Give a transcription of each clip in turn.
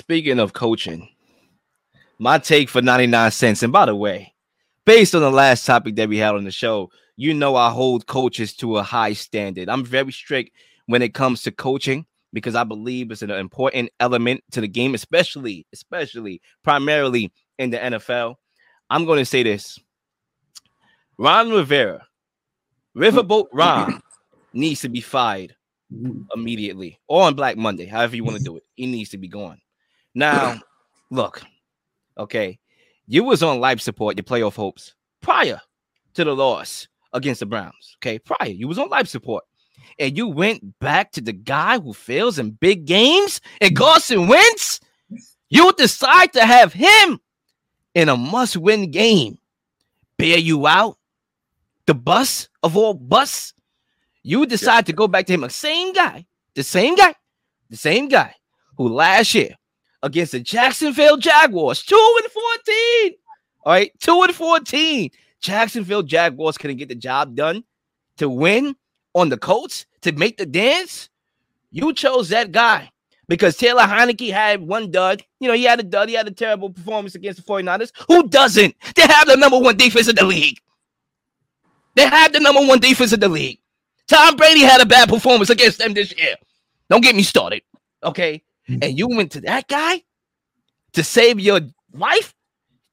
speaking of coaching, my take for 99 cents. And by the way, based on the last topic that we had on the show, you know I hold coaches to a high standard. I'm very strict when it comes to coaching because I believe it's an important element to the game, especially, especially primarily in the NFL. I'm going to say this Ron Rivera, Riverboat Ron, needs to be fired immediately or on Black Monday, however you want to do it. He needs to be gone. Now, look, okay, you was on life support, your playoff hopes prior to the loss against the Browns. Okay, prior you was on life support, and you went back to the guy who fails in big games and Carson Wentz. You decide to have him in a must-win game, bear you out. The bus of all bus, you decide to go back to him, the same guy, the same guy, the same guy who last year against the Jacksonville Jaguars, two and fourteen. All right, two and fourteen. Jacksonville Jaguars couldn't get the job done to win on the Colts to make the dance. You chose that guy because Taylor Heinicke had one dud. You know, he had a dud. He had a terrible performance against the 49ers. Who doesn't? They have the number one defense in the league. They have the number one defense in the league. Tom Brady had a bad performance against them this year. Don't get me started. Okay. And you went to that guy to save your life,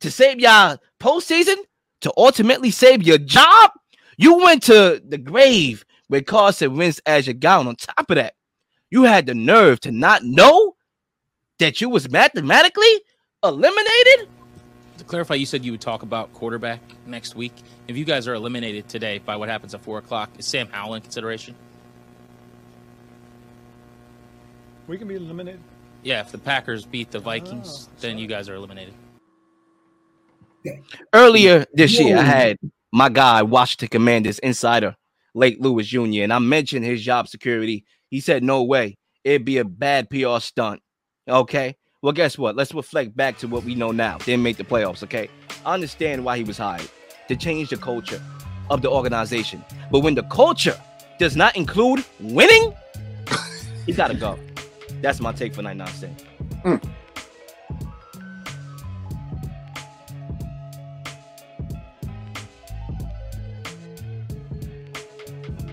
to save your postseason, to ultimately save your job. You went to the grave with Carson Wentz as your guy. on top of that, you had the nerve to not know that you was mathematically eliminated. To clarify, you said you would talk about quarterback next week. If you guys are eliminated today by what happens at four o'clock, is Sam Howell in consideration? We can be eliminated. Yeah, if the Packers beat the Vikings, Oh, then you guys are eliminated. Earlier this year, I had my guy, Washington Commanders insider, Lake Lewis Jr., and I mentioned his job security. He said, No way, it'd be a bad PR stunt. Okay. Well, guess what? Let's reflect back to what we know now. Didn't make the playoffs. Okay. I understand why he was hired to change the culture of the organization. But when the culture does not include winning, he got to go. That's my take for 99 cents. Mm.